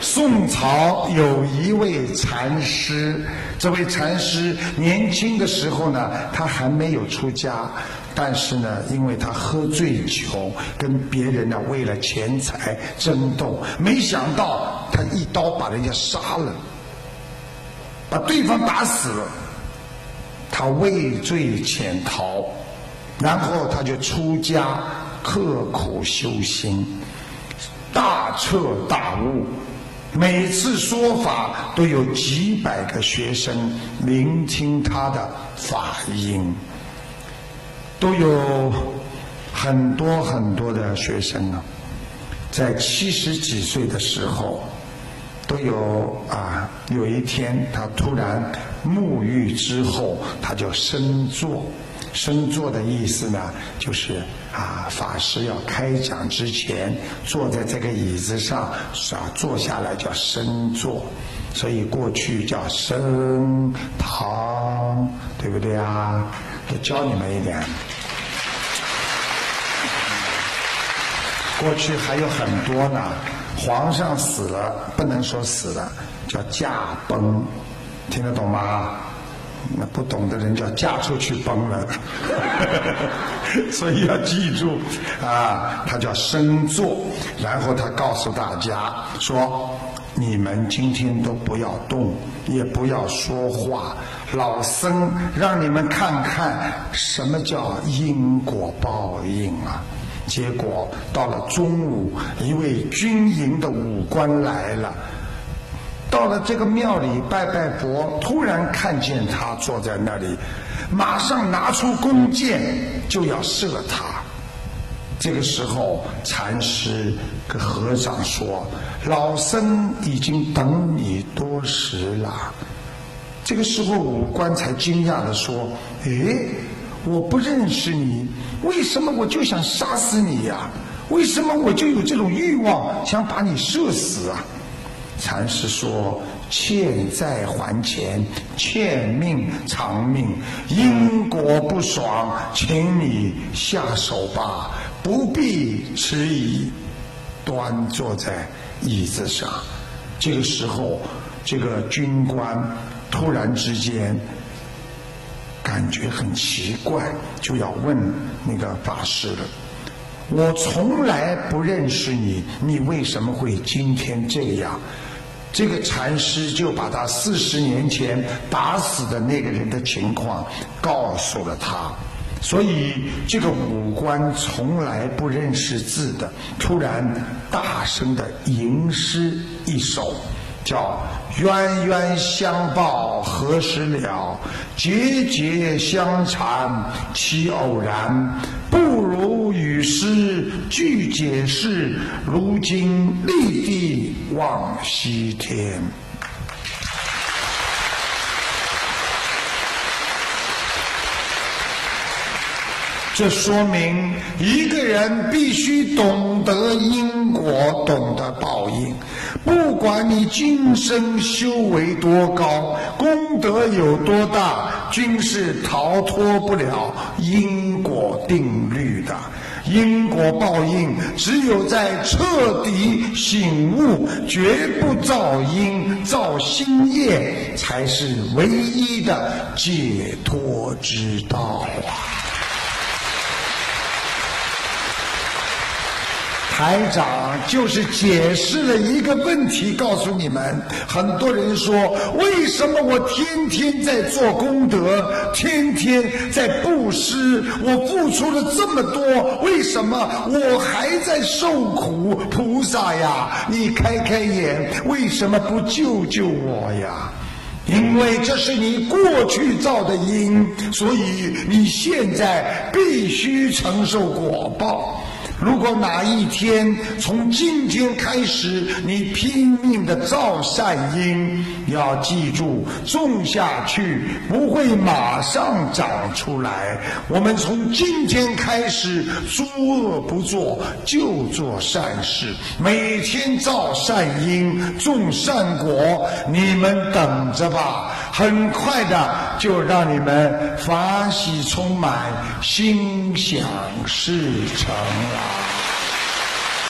宋朝有一位禅师，这位禅师年轻的时候呢，他还没有出家，但是呢，因为他喝醉酒，跟别人呢为了钱财争斗，没想到他一刀把人家杀了，把对方打死了，他畏罪潜逃，然后他就出家，刻苦修心，大彻大悟。每次说法都有几百个学生聆听他的法音，都有很多很多的学生啊，在七十几岁的时候，都有啊，有一天他突然沐浴之后，他就深坐。生坐的意思呢，就是啊，法师要开讲之前，坐在这个椅子上，啊，坐下来叫生坐，所以过去叫升堂，对不对啊？我教你们一点。过去还有很多呢，皇上死了不能说死了，叫驾崩，听得懂吗？那不懂的人叫嫁出去崩了，所以要记住啊，他叫生坐，然后他告诉大家说：你们今天都不要动，也不要说话，老僧让你们看看什么叫因果报应啊！结果到了中午，一位军营的武官来了。到了这个庙里拜拜佛，突然看见他坐在那里，马上拿出弓箭就要射他。这个时候，禅师跟和尚说：“老僧已经等你多时了。”这个时候，武官才惊讶的说：“诶，我不认识你，为什么我就想杀死你呀？为什么我就有这种欲望，想把你射死啊？”禅师说：“欠债还钱，欠命偿命，因果不爽，请你下手吧，不必迟疑。”端坐在椅子上，这个时候，这个军官突然之间感觉很奇怪，就要问那个法师了：“我从来不认识你，你为什么会今天这样？”这个禅师就把他四十年前打死的那个人的情况告诉了他，所以这个武官从来不认识字的，突然大声的吟诗一首，叫“冤冤相报何时了，结结相缠岂偶然，不如与诗俱解释，如今立地望西天。”这说明一个人必须懂得因果，懂得报应。不管你今生修为多高，功德有多大，均是逃脱不了因果定律的。因果报应，只有在彻底醒悟、绝不造因、造新业，才是唯一的解脱之道啊！台长就是解释了一个问题，告诉你们。很多人说，为什么我天天在做功德，天天在布施，我付出了这么多，为什么我还在受苦？菩萨呀，你开开眼，为什么不救救我呀？因为这是你过去造的因，所以你现在必须承受果报。如果哪一天从今天开始，你拼命的造善因，要记住，种下去不会马上长出来。我们从今天开始，诸恶不作，就做善事，每天造善因，种善果。你们等着吧，很快的就让你们法喜充满，心想事成了。